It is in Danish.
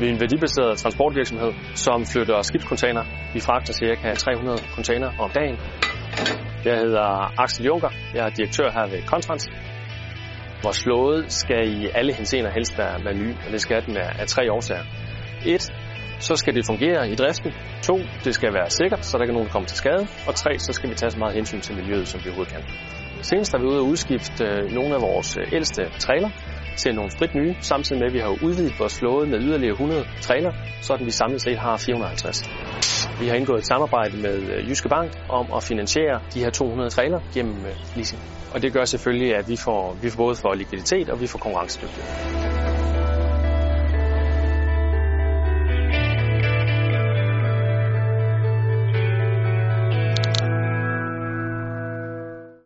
Vi er en værdibaseret transportvirksomhed, som flytter skibskontainer. Vi fragter ca. 300 container om dagen. Jeg hedder Axel Junker. Jeg er direktør her ved Contrans. Vores flåde skal i alle henseender helst være, være ny, og det skal den af, af tre årsager. Et, så skal det fungere i driften. To, det skal være sikkert, så der ikke er nogen, der kommer til skade. Og tre, så skal vi tage så meget hensyn til miljøet, som vi overhovedet kan. Senest er vi ude at udskifte øh, nogle af vores øh, ældste trailer til nogle frit nye, samtidig med, at vi har udvidet vores flåde med yderligere 100 trailer, så vi samlet set har 450. Vi har indgået et samarbejde med øh, Jyske Bank om at finansiere de her 200 trailer gennem øh, leasing. Og det gør selvfølgelig, at vi får, vi får både for likviditet og vi får konkurrencedygtighed.